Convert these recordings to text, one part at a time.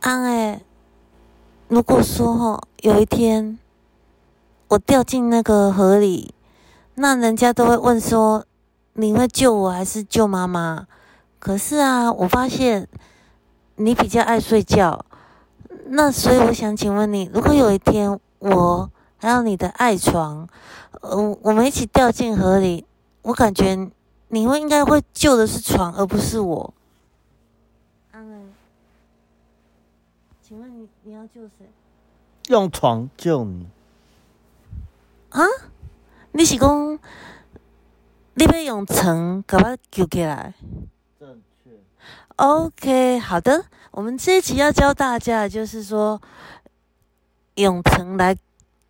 安哎，如果说哈，有一天我掉进那个河里，那人家都会问说，你会救我还是救妈妈？可是啊，我发现你比较爱睡觉，那所以我想请问你，如果有一天我还有你的爱床，呃，我们一起掉进河里，我感觉你会应该会救的是床，而不是我。安哎。请问你你要救谁？用床救你啊？你是讲你要用床把我救起来？正确。OK，好的。我们这一集要教大家的就是说，用床来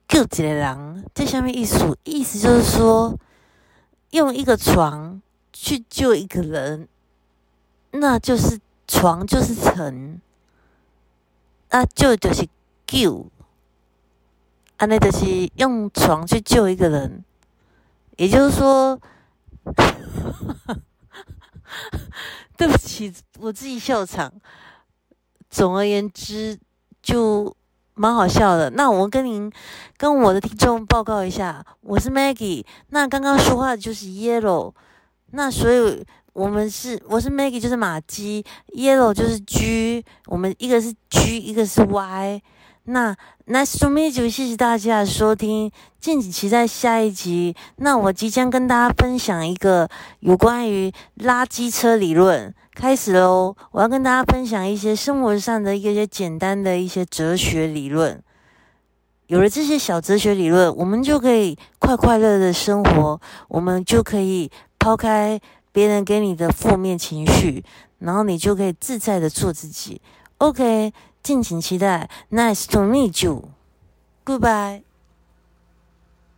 救一个人，这下面意思意思就是说，用一个床去救一个人，那就是床就是床。啊，救就是救，安尼就是用床去救一个人，也就是说，对不起，我自己笑场。总而言之，就蛮好笑的。那我跟您、跟我的听众报告一下，我是 Maggie。那刚刚说话的就是 Yellow。那所以。我们是，我是 Maggie，就是马基，Yellow 就是 G，我们一个是 G，一个是 Y。那 Nice to meet you，谢谢大家收听，敬请期待下一集。那我即将跟大家分享一个有关于垃圾车理论，开始喽！我要跟大家分享一些生活上的一些简单的一些哲学理论。有了这些小哲学理论，我们就可以快快乐的生活，我们就可以抛开。别人给你的负面情绪，然后你就可以自在的做自己。OK，敬请期待。Nice to meet you. Goodbye.